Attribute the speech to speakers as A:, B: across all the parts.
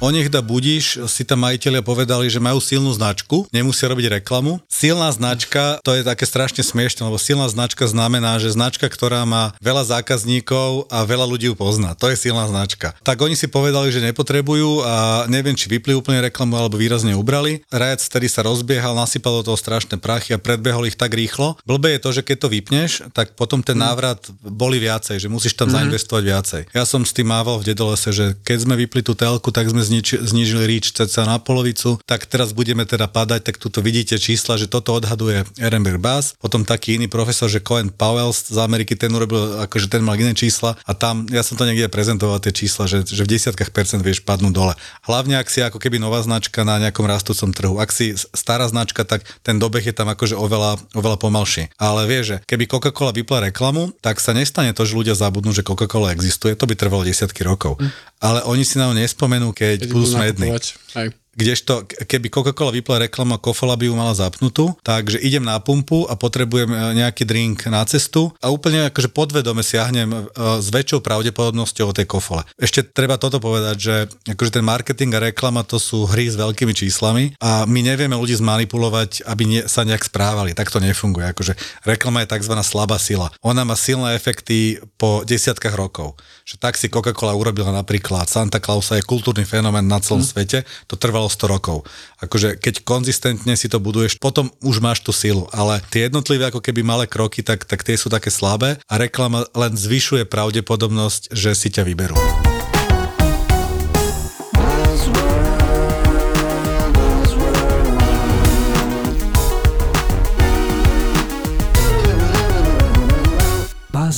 A: O nech da budíš, si tam majiteľia povedali, že majú silnú značku, nemusia robiť reklamu. Silná značka, to je také strašne smiešne, lebo silná značka znamená, že značka, ktorá má veľa zákazníkov a veľa ľudí ju pozná. To je silná značka. Tak oni si povedali, že nepotrebujú a neviem, či vypli úplne reklamu alebo výrazne ubrali. Rajac vtedy sa rozbiehal, nasypal do toho strašné prachy a predbehol ich tak rýchlo. Blbé je to, že keď to vypneš, tak potom ten návrat boli viacej, že musíš tam mm-hmm. zainvestovať viacej. Ja som s tým mával v dedolese, že keď sme vypli tú telku, tak sme znič, znižili reach cca na polovicu, tak teraz budeme teda padať, tak tuto vidíte čísla, že toto odhaduje Ehrenberg Bass, potom taký iný profesor, že Cohen Powell z Ameriky, ten urobil, akože ten mal iné čísla a tam, ja som to niekde prezentoval tie čísla, že, že v desiatkách percent vieš padnúť dole. Hlavne ak si ako keby nová značka na nejakom rastúcom trhu. Ak si stará značka, tak ten dobeh je tam akože oveľa, oveľa pomalší. Ale vieš, že keby Coca-Cola vypla reklamu, tak sa nestane to, že ľudia zabudnú, že Coca-Cola existuje, to by trvalo desiatky rokov. Mm. Ale oni si na ňu nespomenú, keď, keď budú smední. Kdežto, keby Coca-Cola vypla reklama, kofola by ju mala zapnutú, takže idem na pumpu a potrebujem e, nejaký drink na cestu a úplne akože podvedome siahnem e, s väčšou pravdepodobnosťou o tej kofole. Ešte treba toto povedať, že akože ten marketing a reklama to sú hry s veľkými číslami a my nevieme ľudí zmanipulovať, aby ne, sa nejak správali. Tak to nefunguje. Akože reklama je tzv. slabá sila. Ona má silné efekty po desiatkách rokov. Že tak si Coca-Cola urobila napríklad. Santa Clausa je kultúrny fenomén na celom hmm. svete. To trvalo trvalo 100 rokov. Akože keď konzistentne si to buduješ, potom už máš tú silu, ale tie jednotlivé ako keby malé kroky, tak, tak tie sú také slabé a reklama len zvyšuje pravdepodobnosť, že si ťa vyberú.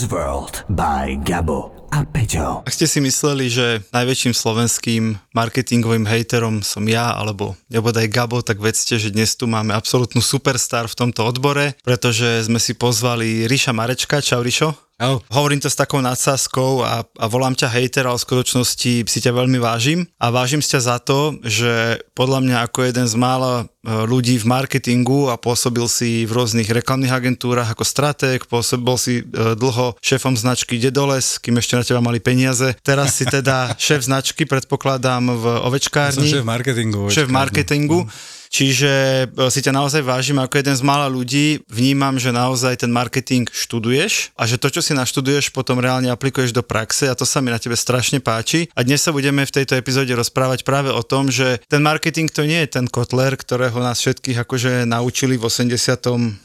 B: Buzzworld by Gabo a Peťo.
C: Ak ste si mysleli, že najväčším slovenským marketingovým hejterom som ja, alebo nebodaj Gabo, tak vedzte, že dnes tu máme absolútnu superstar v tomto odbore, pretože sme si pozvali Ríša Marečka. Čau Ríšo. Hovorím to s takou nadsázkou a, a volám ťa hejter, ale v skutočnosti si ťa veľmi vážim. A vážim si ťa za to, že podľa mňa ako jeden z mála e, ľudí v marketingu a pôsobil si v rôznych reklamných agentúrach ako stratég, pôsobil si e, dlho šéfom značky Dedoles, kým ešte na teba mali peniaze. Teraz si teda šéf značky, predpokladám, v ovečkárni.
A: Som šéf marketingu.
C: Šéf marketingu. Mm. Čiže e, si ťa naozaj vážim ako jeden z mála ľudí. Vnímam, že naozaj ten marketing študuješ a že to, čo si naštuduješ, potom reálne aplikuješ do praxe a to sa mi na tebe strašne páči. A dnes sa budeme v tejto epizóde rozprávať práve o tom, že ten marketing to nie je ten kotler, ktorého nás všetkých akože naučili v 80., 70.,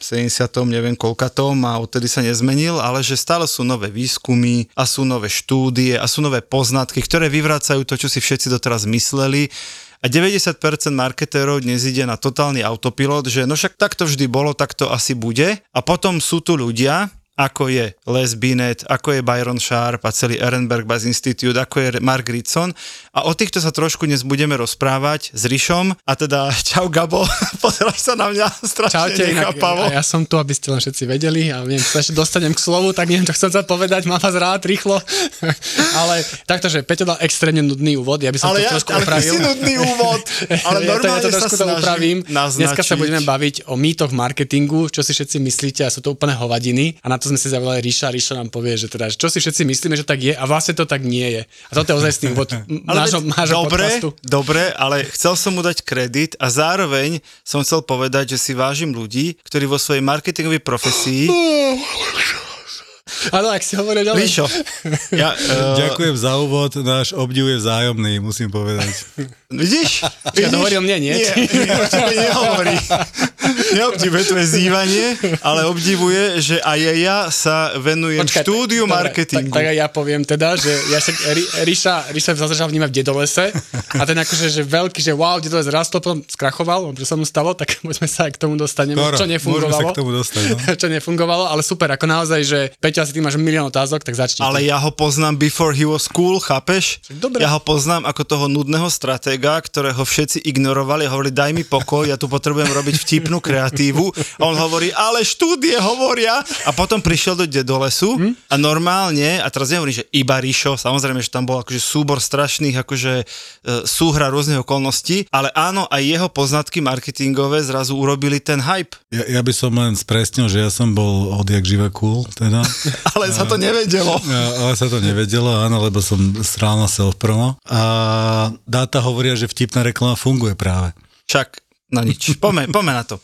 C: neviem koľkatom a odtedy sa nezmenil, ale že stále sú nové výskumy a sú nové štúdie a sú nové poznatky, ktoré vyvracajú to, čo si všetci doteraz mysleli a 90% marketérov dnes ide na totálny autopilot, že no však takto vždy bolo, tak to asi bude. A potom sú tu ľudia, ako je Les Binet, ako je Byron Sharp a celý Ehrenberg Bass Institute, ako je Mark Ritson. A o týchto sa trošku dnes budeme rozprávať s Rišom. A teda, čau Gabo, pozeráš sa na mňa strašne Čaute, nechápavo.
D: Ja, ja som tu, aby ste len všetci vedeli a viem, sa dostanem k slovu, tak neviem, čo chcem sa povedať, mám vás rád, rýchlo. ale takto, že Peťo dal extrémne nudný úvod, ja by som
C: ale
D: to
C: ja,
D: trošku
C: ale
D: upravil.
C: Ale nudný úvod, ale normálne
D: ja to, ja to trošku
C: sa
D: to upravím.
C: Naznačiť.
D: Dneska sa budeme baviť o mýtoch marketingu, čo si všetci myslíte a sú to úplne hovadiny. A na to sme si zavolali Ríša. Ríša nám povie, že teda, čo si všetci myslíme, že tak je a vlastne to tak nie je. A toto je ozaj s tým bod nášho, nášho
C: dobre,
D: podcastu.
C: dobre, ale chcel som mu dať kredit a zároveň som chcel povedať, že si vážim ľudí, ktorí vo svojej marketingovej profesii
D: Áno, ak si hovoril ďalej.
C: Ríšo, ja, uh...
A: Ďakujem za úvod, náš obdiv je vzájomný, musím povedať.
C: Vidíš?
D: Čiže to hovoril mne, nie?
C: Nie, nie nehovorí. Neobdivuje tvoje zývanie, ale obdivuje, že aj ja sa venujem Počkaj, štúdiu dobre, marketingu.
D: Tak, tak ja poviem teda, že ja sa, Ríša, Ríša sa začal vnímať v dedolese a ten akože, že veľký, že wow, dedoles rastol, potom skrachoval, čo sa mu stalo, tak môžeme sa aj k tomu dostaneme,
A: Koro,
D: čo nefungovalo.
A: sa k tomu dostať, no?
D: čo nefungovalo, ale super, ako naozaj, že Peťa, asi ty máš milión otázok, tak začni.
C: Ale ja ho poznám before he was cool, chápeš?
D: Dobre.
C: Ja ho poznám ako toho nudného stratéga, ktorého všetci ignorovali a hovorili, daj mi pokoj, ja tu potrebujem robiť vtipnú kreatívu a on hovorí, ale štúdie hovoria a potom prišiel do, do lesu a normálne, a teraz nehovorím, že iba Ríšo, samozrejme, že tam bol akože súbor strašných akože e, súhra rôznych okolností, ale áno, aj jeho poznatky marketingové zrazu urobili ten hype.
A: Ja, ja by som len spresnil, že ja som bol odjak živa cool, teda.
C: Ale sa to nevedelo.
A: Ja, ale sa to nevedelo, áno, lebo som strál na self-promo. A dáta hovoria, že vtipná reklama funguje práve.
C: Však, no nič, poďme, poďme na to.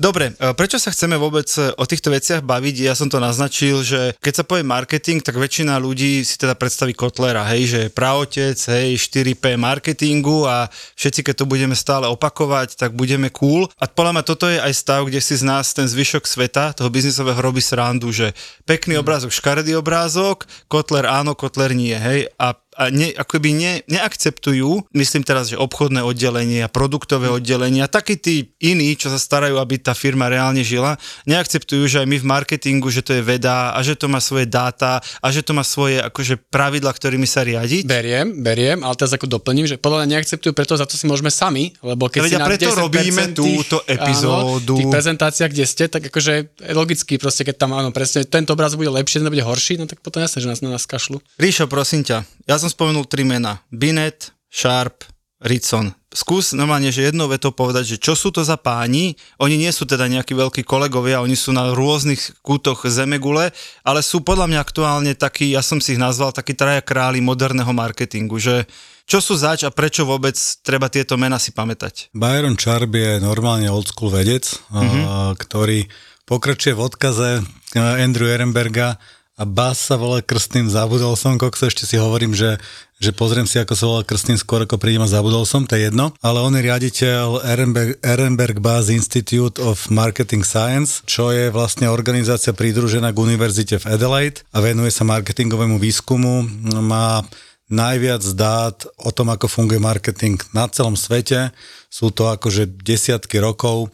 C: Dobre, e, prečo sa chceme vôbec e, o týchto veciach baviť? Ja som to naznačil, že keď sa povie marketing, tak väčšina ľudí si teda predstaví Kotlera, hej, že je praotec, hej, 4P marketingu a všetci, keď to budeme stále opakovať, tak budeme cool. A podľa mňa toto je aj stav, kde si z nás ten zvyšok sveta, toho biznisového robí srandu, že pekný obrázok, škaredý obrázok, Kotler áno, Kotler nie, hej, a a ne, akoby ne, neakceptujú, myslím teraz, že obchodné oddelenie a produktové oddelenia, takí tí iní, čo sa starajú, aby tá firma reálne žila, neakceptujú, že aj my v marketingu, že to je veda a že to má svoje dáta a že to má svoje akože pravidla, ktorými sa riadiť.
D: Beriem, beriem, ale teraz ako doplním, že podľa mňa neakceptujú, preto za to si môžeme sami, lebo keď
C: Ja
D: si
C: preto
D: 10%
C: robíme
D: tých,
C: túto epizódu.
D: Áno, tých prezentáciách, kde ste, tak akože logicky, proste keď tam áno, presne tento obraz bude lepší, ten bude horší, no tak potom jasne, že nás na nás kašľú.
C: Ríšo, prosím ťa, ja som spomenul tri mená. Binet, Sharp, Ritson. Skús normálne, že jednou vetou povedať, že čo sú to za páni. Oni nie sú teda nejakí veľkí kolegovia, oni sú na rôznych kútoch zemegule, ale sú podľa mňa aktuálne takí, ja som si ich nazval, takí traja králi moderného marketingu, že čo sú zač a prečo vôbec treba tieto mená si pamätať?
A: Byron Charb je normálne old school vedec, mm-hmm. ktorý pokračuje v odkaze eh, Andrew Ehrenberga a Bas sa volá krstným, zabudol som, kokso, ešte si hovorím, že, že pozriem si, ako sa volá krstným skôr, ako prídem a zabudol som, to je jedno. Ale on je riaditeľ Ehrenberg, Ehrenberg Bass Institute of Marketing Science, čo je vlastne organizácia pridružená k univerzite v Adelaide a venuje sa marketingovému výskumu. Má najviac dát o tom, ako funguje marketing na celom svete. Sú to akože desiatky rokov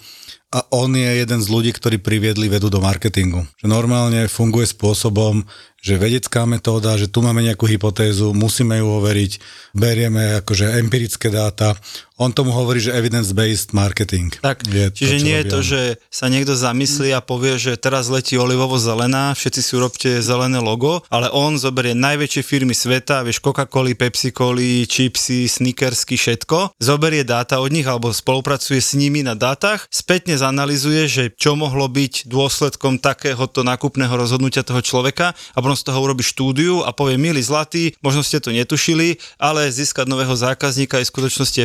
A: a on je jeden z ľudí, ktorí priviedli vedu do marketingu. Že normálne funguje spôsobom, že vedecká metóda, že tu máme nejakú hypotézu, musíme ju overiť, berieme akože empirické dáta. On tomu hovorí, že evidence-based marketing.
C: Tak,
A: je
C: čiže
A: čo
C: nie je to, že sa niekto zamyslí a povie, že teraz letí olivovo-zelená, všetci si urobte zelené logo, ale on zoberie najväčšie firmy sveta, vieš, Coca-Coli, Pepsi-Coli, Chipsy, Snickersky, všetko, zoberie dáta od nich alebo spolupracuje s nimi na dátach, spätne zanalizuje, že čo mohlo byť dôsledkom takéhoto nákupného rozhodnutia toho človeka a potom z toho urobí štúdiu a povie, milí zlatí, možno ste to netušili, ale získať nového zákazníka je v skutočnosti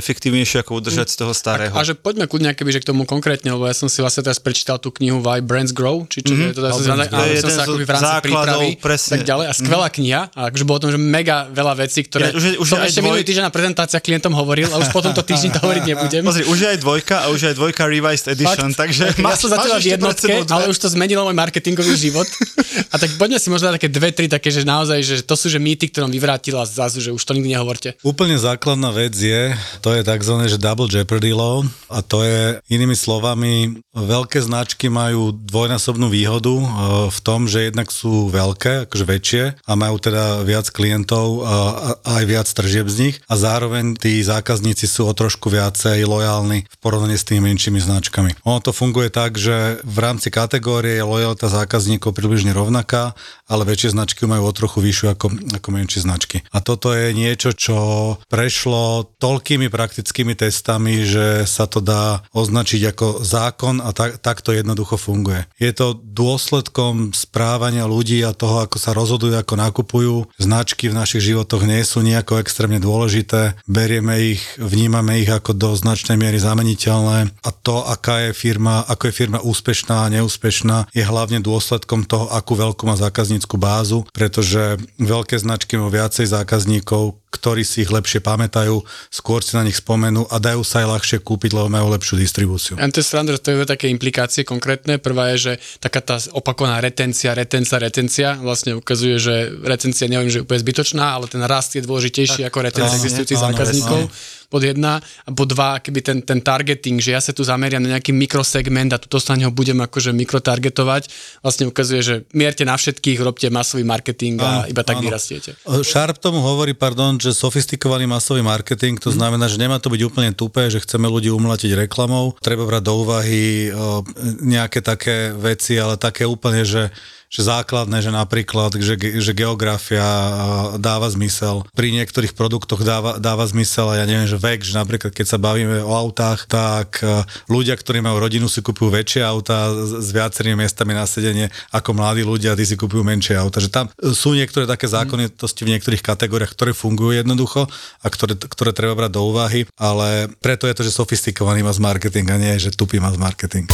C: efektívnejšie ako udržať z toho starého.
D: A že poďme kľudne keby, že k tomu konkrétne, lebo ja som si vlastne teraz prečítal tú knihu Why Brands Grow, či čo mm-hmm. to, ja som,
C: To je
D: som sa akoby v rámci prípravy
C: presne.
D: tak ďalej a skvelá kniha a akože bolo o tom, že mega veľa vecí, ktoré
C: Ja, už je- už
D: som
C: je
D: ešte
C: dvoj-
D: minulý týždeň na prezentáciách klientom hovoril a už po tomto týždni to hovoriť nebudem.
C: Pozri, už je aj dvojka a už je aj dvojka Revised Edition,
D: Fakt?
C: takže
D: ja
C: máš,
D: som zatiaľ v jednotke, ale už to zmenilo môj marketingový život. A tak poďme si možno také dve, tri také, že naozaj, že to sú že mýty, ktoré on vyvrátil a zase, že už to nikdy nehovorte.
A: Úplne základná vec je, to je tzv. Že double jeopardy law a to je inými slovami, veľké značky majú dvojnásobnú výhodu e, v tom, že jednak sú veľké, akože väčšie a majú teda viac klientov a aj viac tržieb z nich a zároveň tí zákazníci sú o trošku viacej lojálni v porovnaní s tými menšími značkami. Ono to funguje tak, že v rámci kategórie je lojalita zákazníkov približne rovnaká, ale väčšie značky majú o trochu vyššiu ako, ako menšie značky. A toto je niečo, čo prešlo toľkými praktickými testami, že sa to dá označiť ako zákon a tak, tak to jednoducho funguje. Je to dôsledkom správania ľudí a toho, ako sa rozhodujú, ako nakupujú. Značky v našich životoch nie sú nejako extrémne dôležité. Berieme ich, vnímame ich ako do značnej miery zameniteľné a to, aká je firma, ako je firma úspešná a neúspešná, je hlavne dôsledkom toho, akú veľkú má zákaznícku bázu, pretože veľké značky majú viacej zákazníkov, ktorí si ich lepšie pamätajú, skôr si na nich spomenú a dajú sa aj ľahšie kúpiť, lebo majú lepšiu distribúciu.
D: A to je sranda, to je také implikácie konkrétne. Prvá je, že taká tá opakovaná retencia, retencia, retencia vlastne ukazuje, že retencia neviem, že je úplne zbytočná, ale ten rast je dôležitejší ako retencia existujúcich
A: áno,
D: zákazníkov. Pod jedna a pod dva, keby ten, ten targeting, že ja sa tu zameriam na nejaký mikrosegment a tuto sa ho budem akože mikrotargetovať, vlastne ukazuje, že mierte na všetkých, robte masový marketing a
A: Áno,
D: iba tak
A: áno.
D: vyrastiete.
A: Sharp tomu hovorí, pardon, že sofistikovaný masový marketing, to znamená, že nemá to byť úplne tupé, že chceme ľudí umlatiť reklamou. Treba brať do úvahy o, nejaké také veci, ale také úplne, že že základné, že napríklad, že, že geografia dáva zmysel. Pri niektorých produktoch dáva, dáva zmysel a ja neviem, že vek, že napríklad keď sa bavíme o autách, tak e, ľudia, ktorí majú rodinu, si kupujú väčšie auta s, viacerými miestami na sedenie ako mladí ľudia, tí si kupujú menšie auta. Že tam sú niektoré také zákonitosti v niektorých kategóriách, ktoré fungujú jednoducho a ktoré, ktoré treba brať do úvahy, ale preto je to, že sofistikovaný mass marketing a nie, že tupý mass marketing.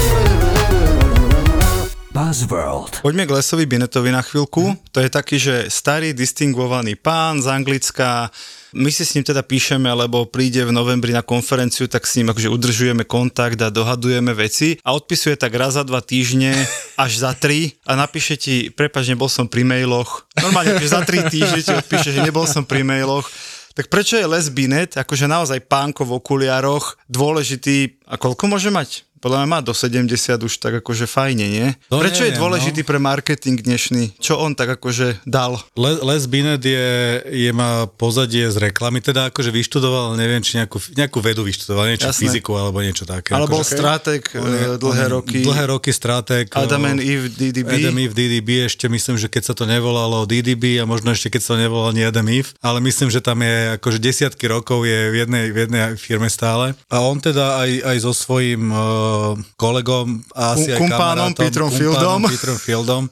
B: Buzzworld.
C: Poďme k Lesovi Binetovi na chvíľku. To je taký, že starý, distingovaný pán z Anglicka. My si s ním teda píšeme, lebo príde v novembri na konferenciu, tak s ním akože udržujeme kontakt a dohadujeme veci a odpisuje tak raz za dva týždne, až za tri a napíše ti, prepač, nebol som pri mailoch. Normálne, že za tri týždne ti odpíše, že nebol som pri mailoch. Tak prečo je Les Binet, akože naozaj pánko v okuliároch, dôležitý, a koľko môže mať? Podľa mňa má do 70 už tak akože fajne, nie?
A: To
C: Prečo je
A: neviem,
C: dôležitý pre marketing dnešný? Čo on tak akože dal?
A: Le- Les Binet je, je má pozadie z reklamy, teda akože vyštudoval, neviem, či nejakú, nejakú vedu vyštudoval, niečo
C: Jasné.
A: fyziku alebo niečo také.
C: Ale bol
A: akože,
C: strátek eh, dlhé roky.
A: Dlhé roky strátek.
C: Adam
A: o,
C: and Eve DDB.
A: Adam Eve DDB, ešte myslím, že keď sa to nevolalo DDB a možno ešte keď sa to nevolalo ani Adam Eve, ale myslím, že tam je akože desiatky rokov je v jednej, v jednej firme stále. A on teda aj, aj so svojím uh, kolegom a asi aj kamarátom,
C: Petrom Fieldom.
A: Petrom Fieldom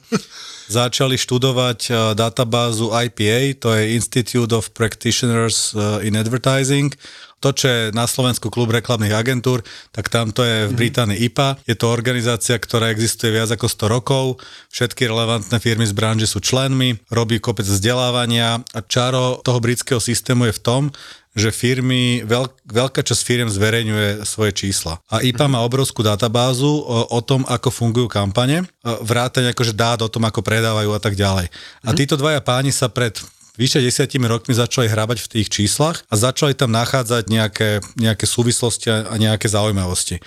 A: začali študovať uh, databázu IPA, to je Institute of Practitioners uh, in Advertising. To, čo je na Slovensku klub reklamných agentúr, tak tam to je v Británii IPA. Je to organizácia, ktorá existuje viac ako 100 rokov. Všetky relevantné firmy z branže sú členmi, robí kopec vzdelávania a čaro toho britského systému je v tom, že firmy, veľk, veľká časť firm zverejňuje svoje čísla. A IPA má obrovskú databázu o, o tom, ako fungujú kampane, vrátane akože dát o tom, ako predávajú a tak ďalej. A títo dvaja páni sa pred vyše desiatimi rokmi začali hrabať v tých číslach a začali tam nachádzať nejaké, nejaké súvislosti a nejaké zaujímavosti.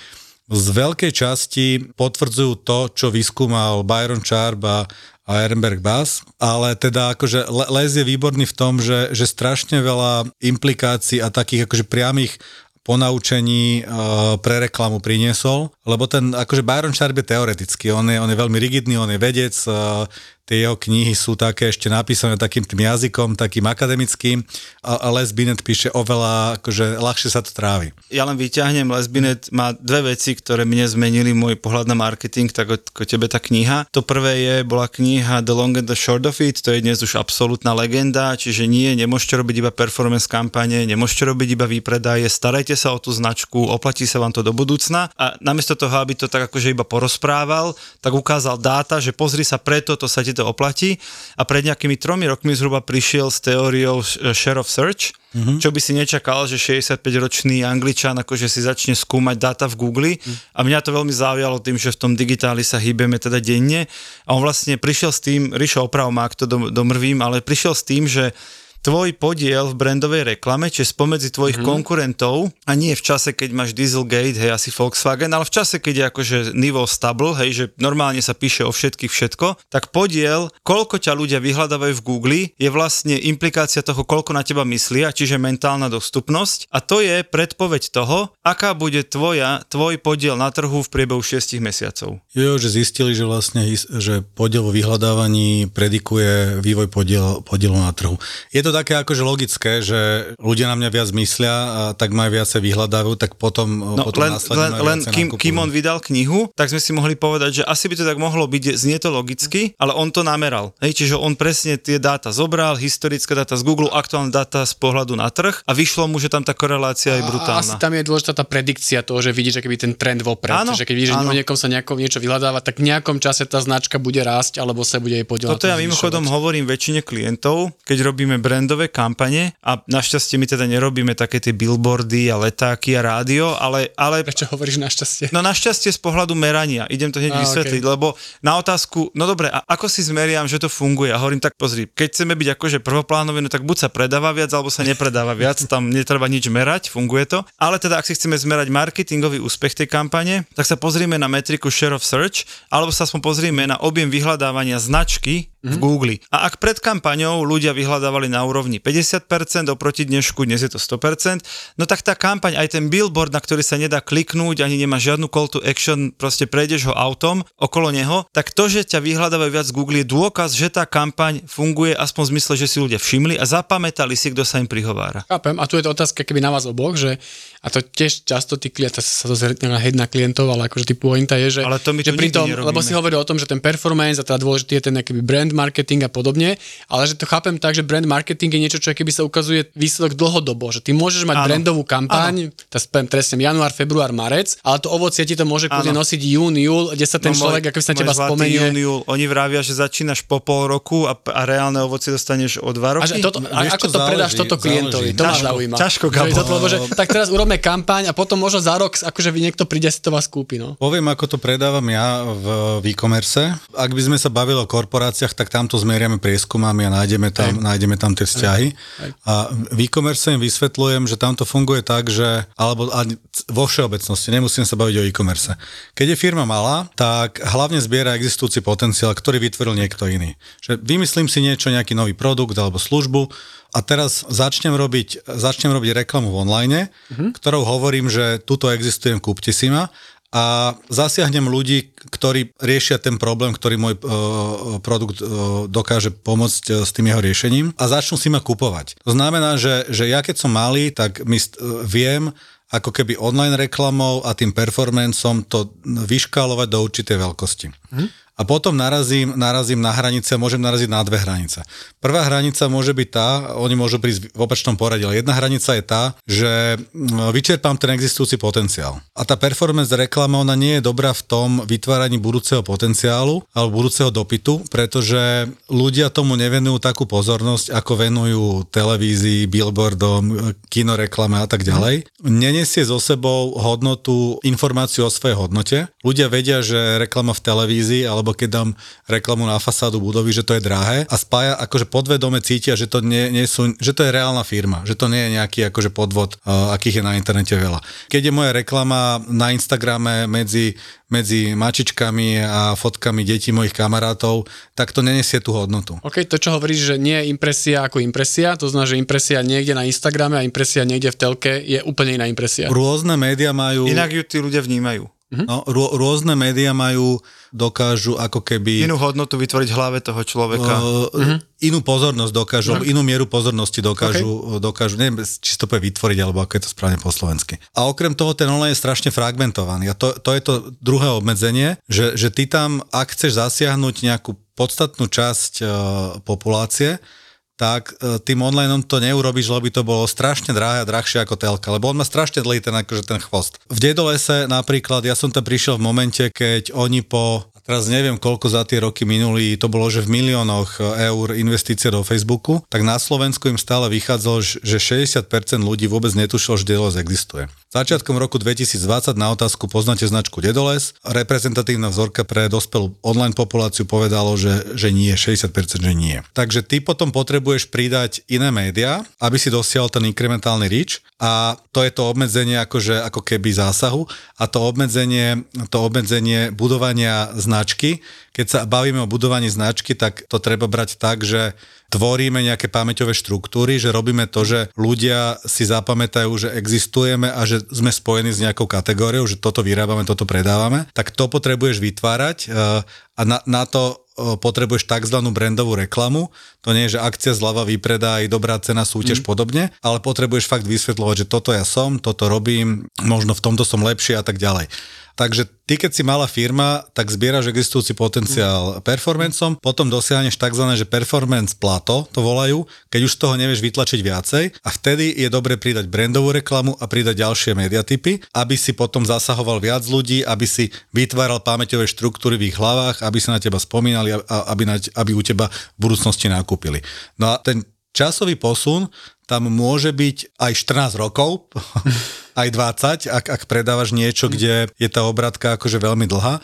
A: Z veľkej časti potvrdzujú to, čo vyskúmal Byron Sharp a, a Ehrenberg Bass, ale teda akože Le- Les je výborný v tom, že, že strašne veľa implikácií a takých akože priamých ponaučení uh, pre reklamu priniesol, lebo ten, akože Byron Sharp je teoretický, on je, on je veľmi rigidný, on je vedec, uh, tie jeho knihy sú také ešte napísané takým tým jazykom, takým akademickým a, a Les Binet píše oveľa, akože ľahšie sa to trávi.
C: Ja len vyťahnem, Les Binet má dve veci, ktoré mne zmenili môj pohľad na marketing, tak ako tebe tá kniha. To prvé je, bola kniha The Long and the Short of It, to je dnes už absolútna legenda, čiže nie, nemôžete robiť iba performance kampane, nemôžete robiť iba výpredaje, starajte sa o tú značku, oplatí sa vám to do budúcna a namiesto toho, aby to tak akože iba porozprával, tak ukázal dáta, že pozri sa preto, to sa ti oplatí a pred nejakými tromi rokmi zhruba prišiel s teóriou share of search, mm-hmm. čo by si nečakal, že 65-ročný angličan akože si začne skúmať dáta v Google mm. a mňa to veľmi zaujalo tým, že v tom digitáli sa hýbeme teda denne a on vlastne prišiel s tým, Rišo oprav ak to dom- domrvím, ale prišiel s tým, že tvoj podiel v brandovej reklame, čiže spomedzi tvojich mm. konkurentov a nie v čase, keď máš Dieselgate, hej, asi Volkswagen, ale v čase, keď je akože nivo stable, hej, že normálne sa píše o všetkých všetko, tak podiel, koľko ťa ľudia vyhľadávajú v Google, je vlastne implikácia toho, koľko na teba myslia, čiže mentálna dostupnosť a to je predpoveď toho, aká bude tvoja, tvoj podiel na trhu v priebehu 6 mesiacov.
A: Jo, že zistili, že vlastne že podiel vo vyhľadávaní predikuje vývoj podiel, podielu na trhu. Je to také akože logické, že ľudia na mňa viac myslia a tak majú viacej vyhľadávajú, tak potom,
C: No
A: potom
C: len,
A: následne
C: len, len kým, kým on vydal knihu, tak sme si mohli povedať, že asi by to tak mohlo byť, znie to logicky, ale on to nameral. Hej, čiže on presne tie dáta zobral, historické dáta z Google, aktuálne dáta z pohľadu na trh a vyšlo mu, že tam tá korelácia je
D: A
C: brutálna.
D: asi tam je dôležitá tá predikcia toho, že vidíš akoby ten trend vopred.
C: Áno,
D: že keď vidíš, že o niekom sa nejako niečo vyhľadáva, tak v nejakom čase tá značka bude rásť, alebo sa bude jej podielať.
C: Toto ja mimochodom hovorím väčšine klientov, keď robíme brand brandové kampane a našťastie my teda nerobíme také tie billboardy a letáky a rádio, ale, ale
D: Prečo hovoríš našťastie?
C: No našťastie z pohľadu merania, idem to hneď
D: Á,
C: vysvetliť,
D: okej.
C: lebo na otázku, no dobre, a ako si zmeriam, že to funguje? A hovorím tak, pozri, keď chceme byť akože prvoplánoví, no tak buď sa predáva viac, alebo sa nepredáva viac, tam netreba nič merať, funguje to. Ale teda, ak si chceme zmerať marketingový úspech tej kampane, tak sa pozrieme na metriku share of search, alebo sa aspoň pozrieme na objem vyhľadávania značky v Google. A ak pred kampaňou ľudia vyhľadávali na úrovni 50%, oproti dnešku dnes je to 100%, no tak tá kampaň, aj ten billboard, na ktorý sa nedá kliknúť, ani nemá žiadnu call to action, proste prejdeš ho autom okolo neho, tak to, že ťa vyhľadávajú viac Google, je dôkaz, že tá kampaň funguje aspoň v zmysle, že si ľudia všimli a zapamätali si, kto sa im prihovára.
D: Chápem, a tu je to otázka keby na vás oboch, že a to tiež často tí klienti, sa to zhrňa na head na klientov, ale akože tí pointa je, že,
C: Ale to my
D: že pri tom,
C: nerobíme.
D: lebo si hovoril o tom, že ten performance a teda dôležitý je ten akýby brand marketing a podobne, ale že to chápem tak, že brand marketing je niečo, čo keby sa ukazuje výsledok dlhodobo, že ty môžeš mať
C: Áno.
D: brandovú kampaň, teraz trestne január, február, marec, ale to ovocie ti to môže kľudne nosiť jún, júl, kde sa ten
C: No,
D: človek, ako sa teba spomenie.
C: jún, júl, oni vravia, že začínaš po pol roku a, a reálne ovocie dostaneš o dva
D: A,
C: roky.
D: že toto, a ako
A: čo,
D: to predáš toto klientovi?
A: záleží.
D: To ma zaujíma.
C: ťažko, Gabo.
D: je to, lebo, že, tak teraz urobme kampaň a potom možno za rok, akože vy niekto príde si to vás kúpi. No.
A: Poviem, ako to predávam ja v e-commerce. Ak by sme sa bavili o korporáciách, tak tam to zmeriame prieskumami a nájdeme tam, nájdeme tam tie vzťahy. A v e-commerce im vysvetľujem, že tam to funguje tak, že, alebo vo všeobecnosti, nemusím sa baviť o e-commerce. Keď je firma malá, tak hlavne zbiera existujúci potenciál, ktorý vytvoril niekto iný. Že vymyslím si niečo, nejaký nový produkt alebo službu a teraz začnem robiť, začnem robiť reklamu v online, ktorou hovorím, že tuto existujem, kúpte si ma a zasiahnem ľudí, ktorí riešia ten problém, ktorý môj uh, produkt uh, dokáže pomôcť uh, s tým jeho riešením a začnú si ma kupovať. To znamená, že, že ja keď som malý, tak my st- uh, viem, ako keby online reklamou a tým performancom to vyškálovať do určitej veľkosti. A potom narazím, narazím na hranice, môžem naraziť na dve hranice. Prvá hranica môže byť tá, oni môžu prísť v opačnom poradí, ale jedna hranica je tá, že mm, vyčerpám ten existujúci potenciál. A tá performance reklama, ona nie je dobrá v tom vytváraní budúceho potenciálu alebo budúceho dopytu, pretože ľudia tomu nevenujú takú pozornosť, ako venujú televízii, billboardom, kinoreklame a tak ďalej. Nenesie so sebou hodnotu, informáciu o svojej hodnote. Ľudia vedia, že reklama v televízii alebo keď dám reklamu na fasádu budovy, že to je drahé a spája, akože podvedome cítia, že to, nie, nie sú, že to je reálna firma, že to nie je nejaký akože podvod, uh, akých je na internete veľa. Keď je moja reklama na Instagrame medzi, medzi mačičkami a fotkami detí mojich kamarátov, tak to nenesie tú hodnotu.
D: OK, to čo hovoríš, že nie je impresia ako impresia, to znamená, že impresia niekde na Instagrame a impresia niekde v telke je úplne iná impresia.
A: Rôzne médiá majú...
C: Inak ju tí ľudia vnímajú.
A: No, rô, rôzne médiá majú, dokážu ako keby...
C: Inú hodnotu vytvoriť v hlave toho človeka.
A: Uh, inú pozornosť dokážu, alebo inú mieru pozornosti dokážu, dokážu, neviem, či to povie vytvoriť, alebo ako je to správne po slovensky. A okrem toho ten online je strašne fragmentovaný. A to, to je to druhé obmedzenie, že, že ty tam, ak chceš zasiahnuť nejakú podstatnú časť uh, populácie, tak e, tým online to neurobiš, lebo by to bolo strašne drahé a drahšie ako telka, lebo on má strašne dlhý ten, akože ten chvost. V Dedolese napríklad, ja som tam prišiel v momente, keď oni po teraz neviem koľko za tie roky minuli, to bolo, že v miliónoch eur investície do Facebooku, tak na Slovensku im stále vychádzalo, že 60% ľudí vôbec netušilo, že Dedoles existuje. Začiatkom roku 2020 na otázku poznáte značku Dedoles, reprezentatívna vzorka pre dospelú online populáciu povedalo, že, že nie, 60% že nie. Takže ty potom potrebuješ pridať iné médiá, aby si dosiahol ten inkrementálny reach a to je to obmedzenie akože, ako keby zásahu a to obmedzenie, to obmedzenie budovania značky. Keď sa bavíme o budovaní značky, tak to treba brať tak, že tvoríme nejaké pamäťové štruktúry, že robíme to, že ľudia si zapamätajú, že existujeme a že sme spojení s nejakou kategóriou, že toto vyrábame, toto predávame, tak to potrebuješ vytvárať eh, a na, na to eh, potrebuješ tzv. brandovú reklamu. To nie je, že akcia zľava vypredá aj dobrá cena, súťaž mm. podobne, ale potrebuješ fakt vysvetľovať, že toto ja som, toto robím, možno v tomto som lepší a tak ďalej. Takže ty, keď si malá firma, tak zbieraš existujúci potenciál performancom, potom dosiahneš tzv. že performance plato, to volajú, keď už toho nevieš vytlačiť viacej a vtedy je dobre pridať brandovú reklamu a pridať ďalšie mediatypy, aby si potom zasahoval viac ľudí, aby si vytváral pamäťové štruktúry v ich hlavách, aby sa na teba spomínali a aby, na, aby u teba v budúcnosti nakúpili. No a ten časový posun tam môže byť aj 14 rokov, aj 20, ak, ak predávaš niečo, kde je tá obratka akože veľmi dlhá,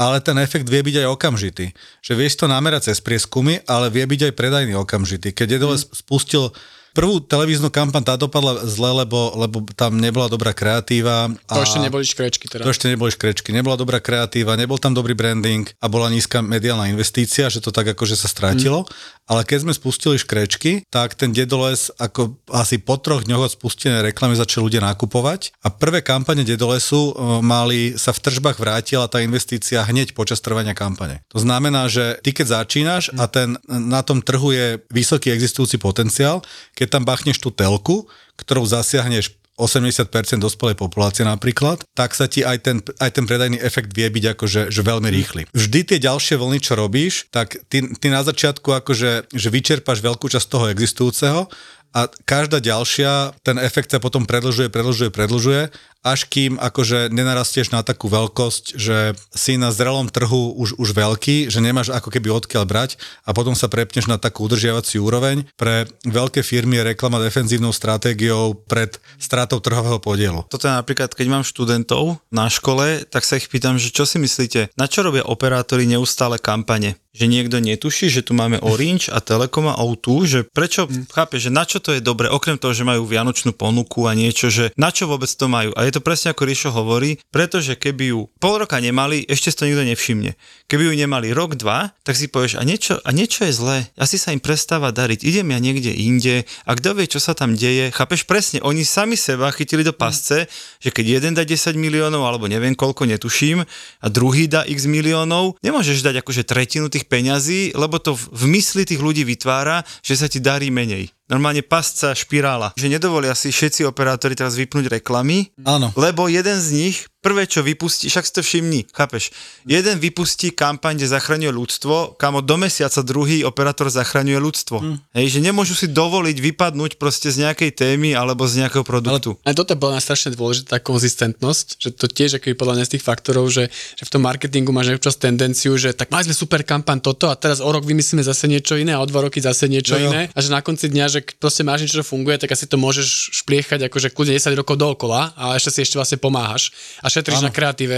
A: ale ten efekt vie byť aj okamžitý. Že vieš to namerať cez prieskumy, ale vie byť aj predajný okamžitý. Keď Jedole spustil Prvú televíznu kampaň tá dopadla zle, lebo, lebo tam nebola dobrá kreatíva. A
D: To ešte neboli škrečky teda.
A: to ešte neboli škrečky, nebola dobrá kreatíva, nebol tam dobrý branding a bola nízka mediálna investícia, že to tak akože sa strátilo. Mm. Ale keď sme spustili škrečky, tak ten Dedoles ako asi po troch dňoch od spustenej reklamy začali ľudia nakupovať a prvé kampane Dedolesu e, mali, sa v tržbách vrátila tá investícia hneď počas trvania kampane. To znamená, že ty keď začínaš a ten, na tom trhu je vysoký existujúci potenciál, keď tam bachneš tú telku, ktorou zasiahneš 80% dospelej populácie napríklad, tak sa ti aj ten, aj ten predajný efekt vie byť akože že veľmi rýchly. Vždy tie ďalšie vlny, čo robíš, tak ty, ty na začiatku akože že vyčerpáš veľkú časť toho existujúceho a každá ďalšia, ten efekt sa potom predlžuje, predlžuje, predlžuje, až kým akože nenarastieš na takú veľkosť, že si na zrelom trhu už, už veľký, že nemáš ako keby odkiaľ brať a potom sa prepneš na takú udržiavaciu úroveň. Pre veľké firmy je reklama defenzívnou stratégiou pred stratou trhového podielu.
C: Toto je napríklad, keď mám študentov na škole, tak sa ich pýtam, že čo si myslíte, na čo robia operátori neustále kampane? Že niekto netuší, že tu máme Orange a Telekom a O2, že prečo, mm. chápe, že na čo to je dobre, okrem toho, že majú vianočnú ponuku a niečo, že na čo vôbec to majú. A je to presne ako Rišo hovorí, pretože keby ju pol roka nemali, ešte si to nikto nevšimne. Keby ju nemali rok, dva, tak si povieš, a niečo, a niečo je zlé, asi sa im prestáva dariť, idem ja niekde inde a kto vie, čo sa tam deje, chápeš presne, oni sami seba chytili do pasce, že keď jeden dá 10 miliónov, alebo neviem koľko, netuším, a druhý dá x miliónov, nemôžeš dať akože tretinu tých peňazí, lebo to v mysli tých ľudí vytvára, že sa ti darí menej normálne pasca, špirála. Že nedovolia si všetci operátori teraz vypnúť reklamy,
A: Áno.
C: lebo jeden z nich prvé, čo vypustí, však si to všimni, chápeš, jeden vypustí kampaň, kde zachraňuje ľudstvo, kamo do mesiaca druhý operátor zachraňuje ľudstvo. Mm. Hej, že nemôžu si dovoliť vypadnúť proste z nejakej témy alebo z nejakého produktu.
D: Ale toto bola strašne dôležitá tá konzistentnosť, že to tiež ako podľa mňa z tých faktorov, že, že v tom marketingu máš občas tendenciu, že tak mali sme super kampaň toto a teraz o rok vymyslíme zase niečo iné a o dva roky zase niečo
A: No
D: iné a že na konci dňa, že keď proste máš niečo, čo funguje, tak asi to môžeš špliechať akože kľudne 10 rokov dookola a ešte si ešte vlastne pomáhaš a šetríš
A: Áno.
D: na kreatíve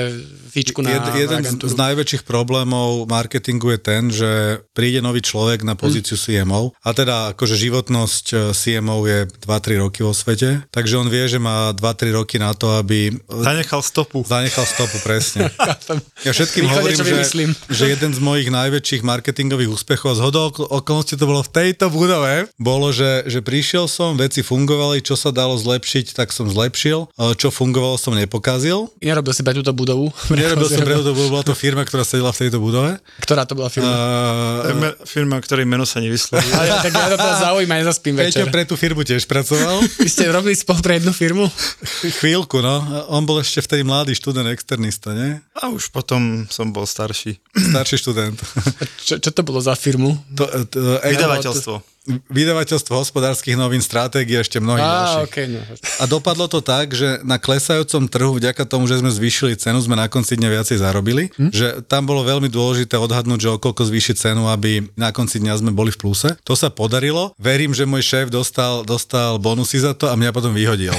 D: fíčku na,
A: Jed,
D: na
A: jeden z,
D: agentúru.
A: z najväčších problémov marketingu je ten, že príde nový človek na pozíciu CMO a teda akože životnosť eh, CMO je 2-3 roky vo svete, takže on vie, že má 2-3 roky na to, aby
C: Zanechal stopu.
A: zanechal stopu presne. Ja všetkým hovorím, že,
D: vymyslím.
A: že jeden z mojich najväčších marketingových úspechov a zhodou okol- okolností to bolo v tejto budove, bolo, že, že prišiel som, veci fungovali, čo sa dalo zlepšiť, tak som zlepšil, eh, čo fungovalo som nepokazil.
D: Nerobil si pre túto budovu.
A: Nerobil som pre to, bola to firma, ktorá sedela v tejto budove.
D: Ktorá to bola firma?
A: Uh,
C: firma, ktorej meno sa.
D: Ale ja, tak ja to teda zaujíma, nezaspím večer.
A: Peťo pre tú firmu tiež pracoval.
D: Vy ste robili spolu pre jednu firmu?
A: Chvíľku, no. On bol ešte vtedy mladý študent externista, nie?
C: A už potom som bol starší.
A: Starší študent.
D: Čo, čo to bolo za firmu?
A: To, to,
C: Vydavateľstvo.
A: Vydavateľstvo hospodárskych novín, stratégie ešte mnohých
D: Á,
A: ďalších.
D: okej, no.
A: A dopadlo to tak, že na klesajúcom trhu, vďaka tomu, že sme zvýšili cenu, sme na konci dňa viacej zarobili. Hm? Že tam bolo veľmi dôležité odhadnúť, že okolko zvýšiť cenu, aby na konci dňa sme boli v pluse. To sa podarilo. Verím, že môj šéf dostal, dostal bonusy za to a mňa potom vyhodil.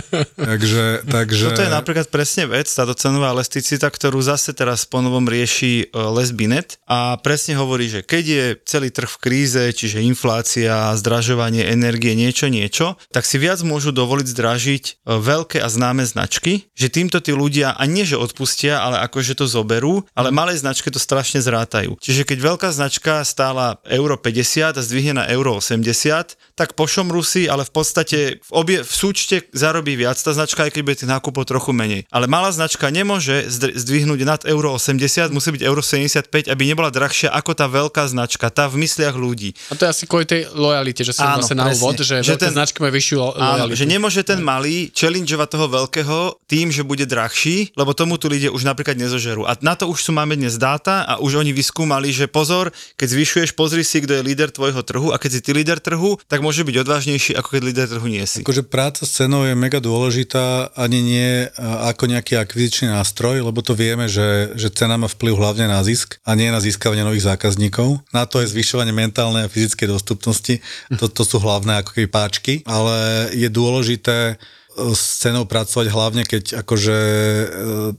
A: takže, takže...
C: Toto je napríklad presne vec, táto cenová elasticita, ktorú zase teraz ponovom rieši e, Les Binet a presne hovorí, že keď je celý trh v kríze, čiže inflácia, zdražovanie energie, niečo, niečo, tak si viac môžu dovoliť zdražiť e, veľké a známe značky, že týmto tí ľudia a nie, že odpustia, ale akože to zoberú, ale malé značky to strašne zrátajú. Čiže keď veľká značka stála euro 50 a zdvihne na euro 80, tak pošomrú si, ale v podstate v, obie, v súčte zarobí viac tá značka, aj keď bude tých nákupov trochu menej. Ale malá značka nemôže zdvihnúť nad euro 80, musí byť euro 75, aby nebola drahšia ako tá veľká značka, tá v mysliach ľudí.
D: A to je asi kvôli tej lojalite, že som
C: Áno,
D: vlastne na
C: presne.
D: úvod, že,
C: Že ten-
D: značka má vyššiu lo-
C: Áno,
D: lojalitu.
C: že nemôže ten malý challengeovať toho veľkého tým, že bude drahší, lebo tomu tu ľudia už napríklad nezožerú. A na to už sú máme dnes dáta a už oni vyskúmali, že pozor, keď zvyšuješ, pozri si, kto je líder tvojho trhu a keď si ty líder trhu, tak môže byť odvážnejší, ako keď líder trhu nie si.
A: Akože práca s cenou je mega dôležitá, ani nie ako nejaký akvizičný nástroj, lebo to vieme, že, že cena má vplyv hlavne na zisk a nie na získavanie nových zákazníkov. Na to je zvyšovanie mentálnej a fyzickej dostupnosti domácnosti. To, to sú hlavné ako keby páčky, ale je dôležité s cenou pracovať hlavne, keď akože e,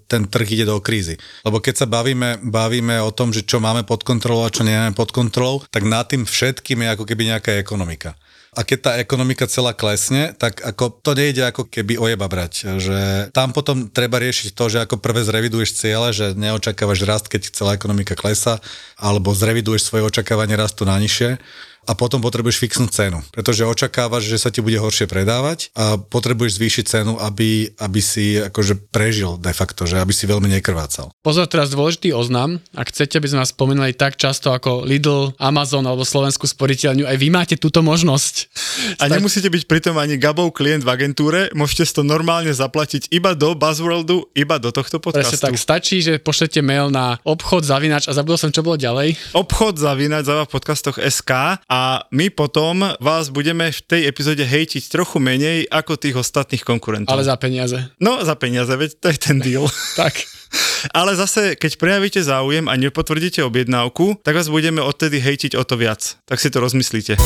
A: ten trh ide do krízy. Lebo keď sa bavíme, bavíme o tom, že čo máme pod kontrolou a čo nemáme pod kontrolou, tak nad tým všetkým je ako keby nejaká ekonomika. A keď tá ekonomika celá klesne, tak ako to nejde ako keby ojeba brať. Že tam potom treba riešiť to, že ako prvé zreviduješ ciele, že neočakávaš rast, keď celá ekonomika klesa, alebo zreviduješ svoje očakávanie rastu na nižšie a potom potrebuješ fixnúť cenu, pretože očakávaš, že sa ti bude horšie predávať a potrebuješ zvýšiť cenu, aby, aby si akože prežil de facto, že aby si veľmi nekrvácal.
D: Pozor, teraz dôležitý oznam. Ak chcete, aby sme vás spomínali tak často ako Lidl, Amazon alebo Slovenskú sporiteľňu, aj vy máte túto možnosť.
C: A nemusíte byť pritom ani Gabov klient v agentúre, môžete to normálne zaplatiť iba do Buzzworldu, iba do tohto podcastu.
D: Presne tak, stačí, že pošlete mail na obchod zavinač a zabudol som, čo bolo ďalej.
C: Obchod zavinač v podcastoch SK a my potom vás budeme v tej epizóde hejtiť trochu menej ako tých ostatných konkurentov.
D: Ale za peniaze.
C: No, za peniaze, veď to je ten deal.
D: tak.
C: Ale zase, keď prejavíte záujem a nepotvrdíte objednávku, tak vás budeme odtedy hejtiť o to viac. Tak si to rozmyslíte.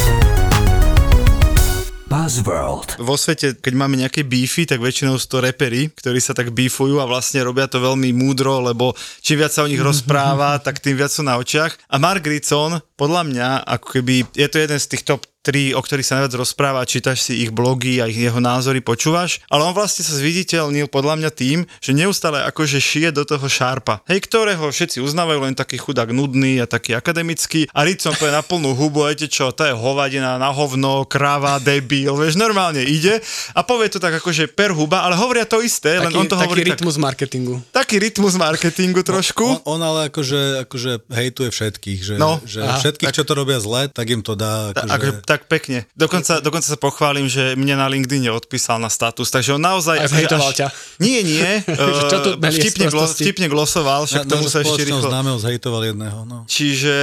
B: Buzzworld.
C: Vo svete, keď máme nejaké beefy, tak väčšinou sú to repery, ktorí sa tak beefujú a vlastne robia to veľmi múdro, lebo čím viac sa o nich rozpráva, tak tým viac sú na očiach. A Mark Ritson, podľa mňa, ako keby, je to jeden z tých top tri, o ktorých sa najviac rozpráva, čítaš si ich blogy a ich jeho názory počúvaš, ale on vlastne sa zviditeľnil podľa mňa tým, že neustále akože šije do toho šárpa, hej, ktorého všetci uznávajú len taký chudák nudný a taký akademický a Ritson to je na plnú hubu, viete čo, to je hovadina na hovno, kráva, debil, vieš, normálne ide a povie to tak akože per huba, ale hovoria to isté, taký, len on to
D: taký
C: hovorí
D: rytmus
C: tak,
D: marketingu.
C: Taký rytmus marketingu trošku.
A: On, on ale akože, akože hejtuje všetkých, že,
C: no,
A: že aha, všetkých, tak, čo to robia zle, tak im to dá. Akože...
C: Akože, tak pekne. Dokonca, dokonca sa pochválim, že mne na LinkedIn odpísal na status, takže on naozaj...
D: Aj zhejtoval ťa.
C: Nie, nie.
D: čo tu
C: vtipne, glo, vtipne glosoval, však
A: na,
C: tomu sa ešte rýchlo...
A: známeho zhejtoval jedného. No.
C: Čiže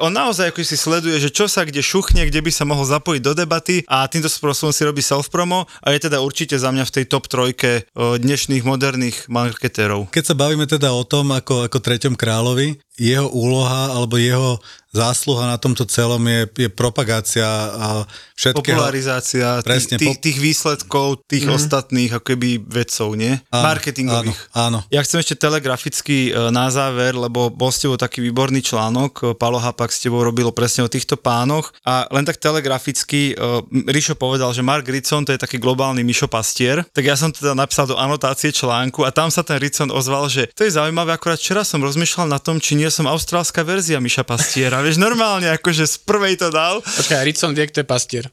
C: on naozaj ako si sleduje, že čo sa kde šuchne, kde by sa mohol zapojiť do debaty a týmto spôsobom si robí self-promo a je teda určite za mňa v tej top trojke uh, dnešných moderných marketérov.
A: Keď sa bavíme teda o tom, ako, ako treťom kráľovi, jeho úloha alebo jeho zásluha na tomto celom je, je propagácia a všetkého.
C: Popularizácia presne, tých, tých, tých výsledkov, tých mm. ostatných ako keby vedcov, nie? Áno, Marketingových.
A: Áno, áno.
C: Ja chcem ešte telegraficky e, na záver, lebo bol s tebou taký výborný článok, e, Palo Hapak s tebou robilo presne o týchto pánoch a len tak telegraficky uh, Rišo povedal, že Mark Ritson to je taký globálny Mišo Pastier, tak ja som teda napísal do anotácie článku a tam sa ten Ritson ozval, že to je zaujímavé, akorát včera som rozmýšľal na tom, či nie som austrálska verzia Miša Pastiera, vieš, normálne, akože z prvej to dal.
D: Počkaj, Ritson vie, kto je pastier.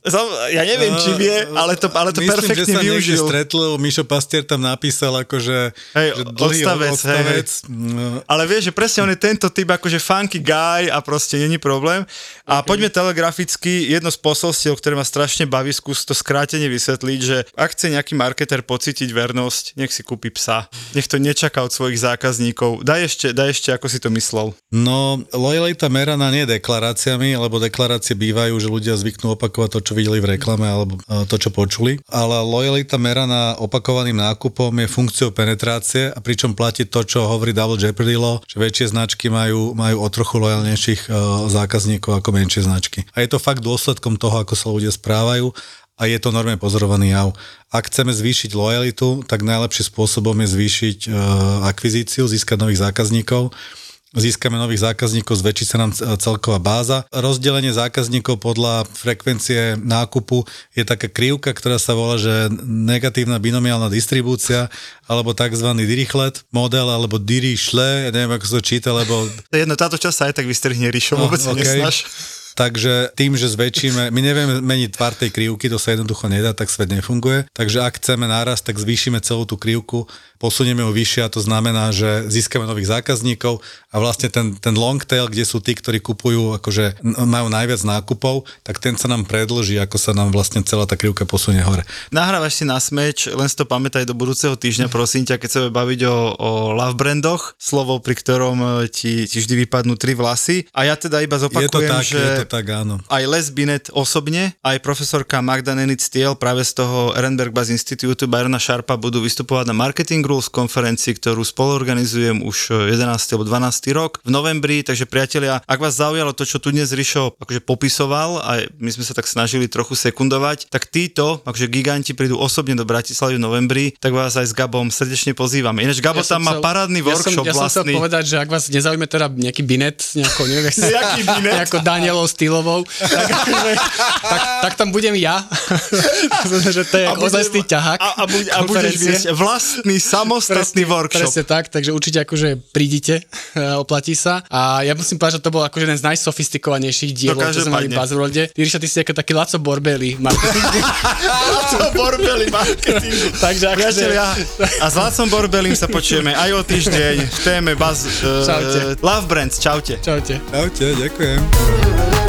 C: Ja neviem, či vie, ale to, ale to
A: Myslím,
C: perfektne
A: že sa
C: využil.
A: stretlo, Mišo Pastier tam napísal akože
C: hej,
A: že dlhý
C: odstavec,
A: odstavec.
C: Hej, hej. Ale vieš, že presne on je tento typ akože funky guy a proste není problém. A okay. poďme telegraficky, jedno z posolstiev, ktoré ma strašne baví, skús to skrátene vysvetliť, že ak chce nejaký marketer pocítiť vernosť, nech si kúpi psa. Nech to nečaká od svojich zákazníkov. Daj ešte, daj ešte, ako si to myslel.
A: No, lojalita meraná nie deklaráciami, lebo deklarácie bývajú, že ľudia zvyknú opakovať to, čo videli v reklame alebo to, čo počuli. Ale lojalita meraná opakovaným nákupom je funkciou penetrácie a pričom platí to, čo hovorí Double Jeopardy Law, že väčšie značky majú, majú o trochu lojalnejších uh, zákazníkov ako menšie značky. A je to fakt dôsledkom toho, ako sa ľudia správajú a je to normálne pozorovaný jav. Ak chceme zvýšiť lojalitu, tak najlepším spôsobom je zvýšiť uh, akvizíciu, získať nových zákazníkov získame nových zákazníkov, zväčší sa nám celková báza. Rozdelenie zákazníkov podľa frekvencie nákupu je taká krivka, ktorá sa volá, že negatívna binomiálna distribúcia, alebo tzv. dirichlet model, alebo dirišle, ja neviem, ako sa to číta, lebo...
C: Jedno, táto časť sa aj tak vystrihne, vôbec no, okay. nesnaž.
A: Takže tým, že zväčšíme, my nevieme meniť tvar tej krivky, to sa jednoducho nedá, tak svet nefunguje. Takže ak chceme nárast, tak zvýšime celú tú krivku, posunieme ju vyššie a to znamená, že získame nových zákazníkov a vlastne ten, ten long tail, kde sú tí, ktorí kupujú, akože majú najviac nákupov, tak ten sa nám predlží, ako sa nám vlastne celá tá krivka posunie hore.
C: Nahrávaš si na smeč, len si to pamätaj do budúceho týždňa, prosím ťa, keď sa baviť o, o love brandoch, slovo, pri ktorom ti, ti vždy vypadnú tri vlasy. A ja teda iba zopakujem,
A: je to tak,
C: že
A: je to tak áno.
C: aj Les Binet osobne, aj profesorka Magda Nenit Stiel práve z toho Ehrenberg Buzz Institute Byrona Sharpa budú vystupovať na Marketing Rules konferencii, ktorú spoluorganizujem už 11. alebo 12. rok v novembri, takže priatelia, ak vás zaujalo to, čo tu dnes Rišo akože popisoval a my sme sa tak snažili trochu sekundovať, tak títo, akože giganti prídu osobne do Bratislavy v novembri, tak vás aj s Gabom srdečne pozývame. Ináč Gabo
D: som
C: tam má
D: chcel-
C: parádny
D: ja som,
C: workshop
D: ja som chcel
C: vlastný.
D: povedať, že ak vás nezaujme teda nejaký binet, nejako, neviem, jak sa-
C: Jaký binet?
D: nejako Danielou stylovou, tak, akože, tak, tak tam budem ja. že to je
C: A
D: ako
C: bude-
D: ozajstný ťahák.
C: A, a, buď, a budeš viesť vlastný samostatný workshop.
D: Presne tak, takže určite akože prídite, oplatí sa. A ja musím povedať, že to bol akože jeden z najsofistikovanejších dielov, čo sme mali v. Buzzworlde. Ty, Ríša, ty si ako taký Laco Borbeli
C: to borbeli marketingu.
D: takže akože...
C: Priatelia, a s Lacom Borbelim sa počujeme aj o týždeň v téme Buzz, uh,
D: Čaute.
C: Love Brands. Čaute.
D: Čaute.
A: Čaute, ďakujem.